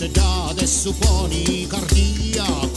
se dà adesso buoni cardiaco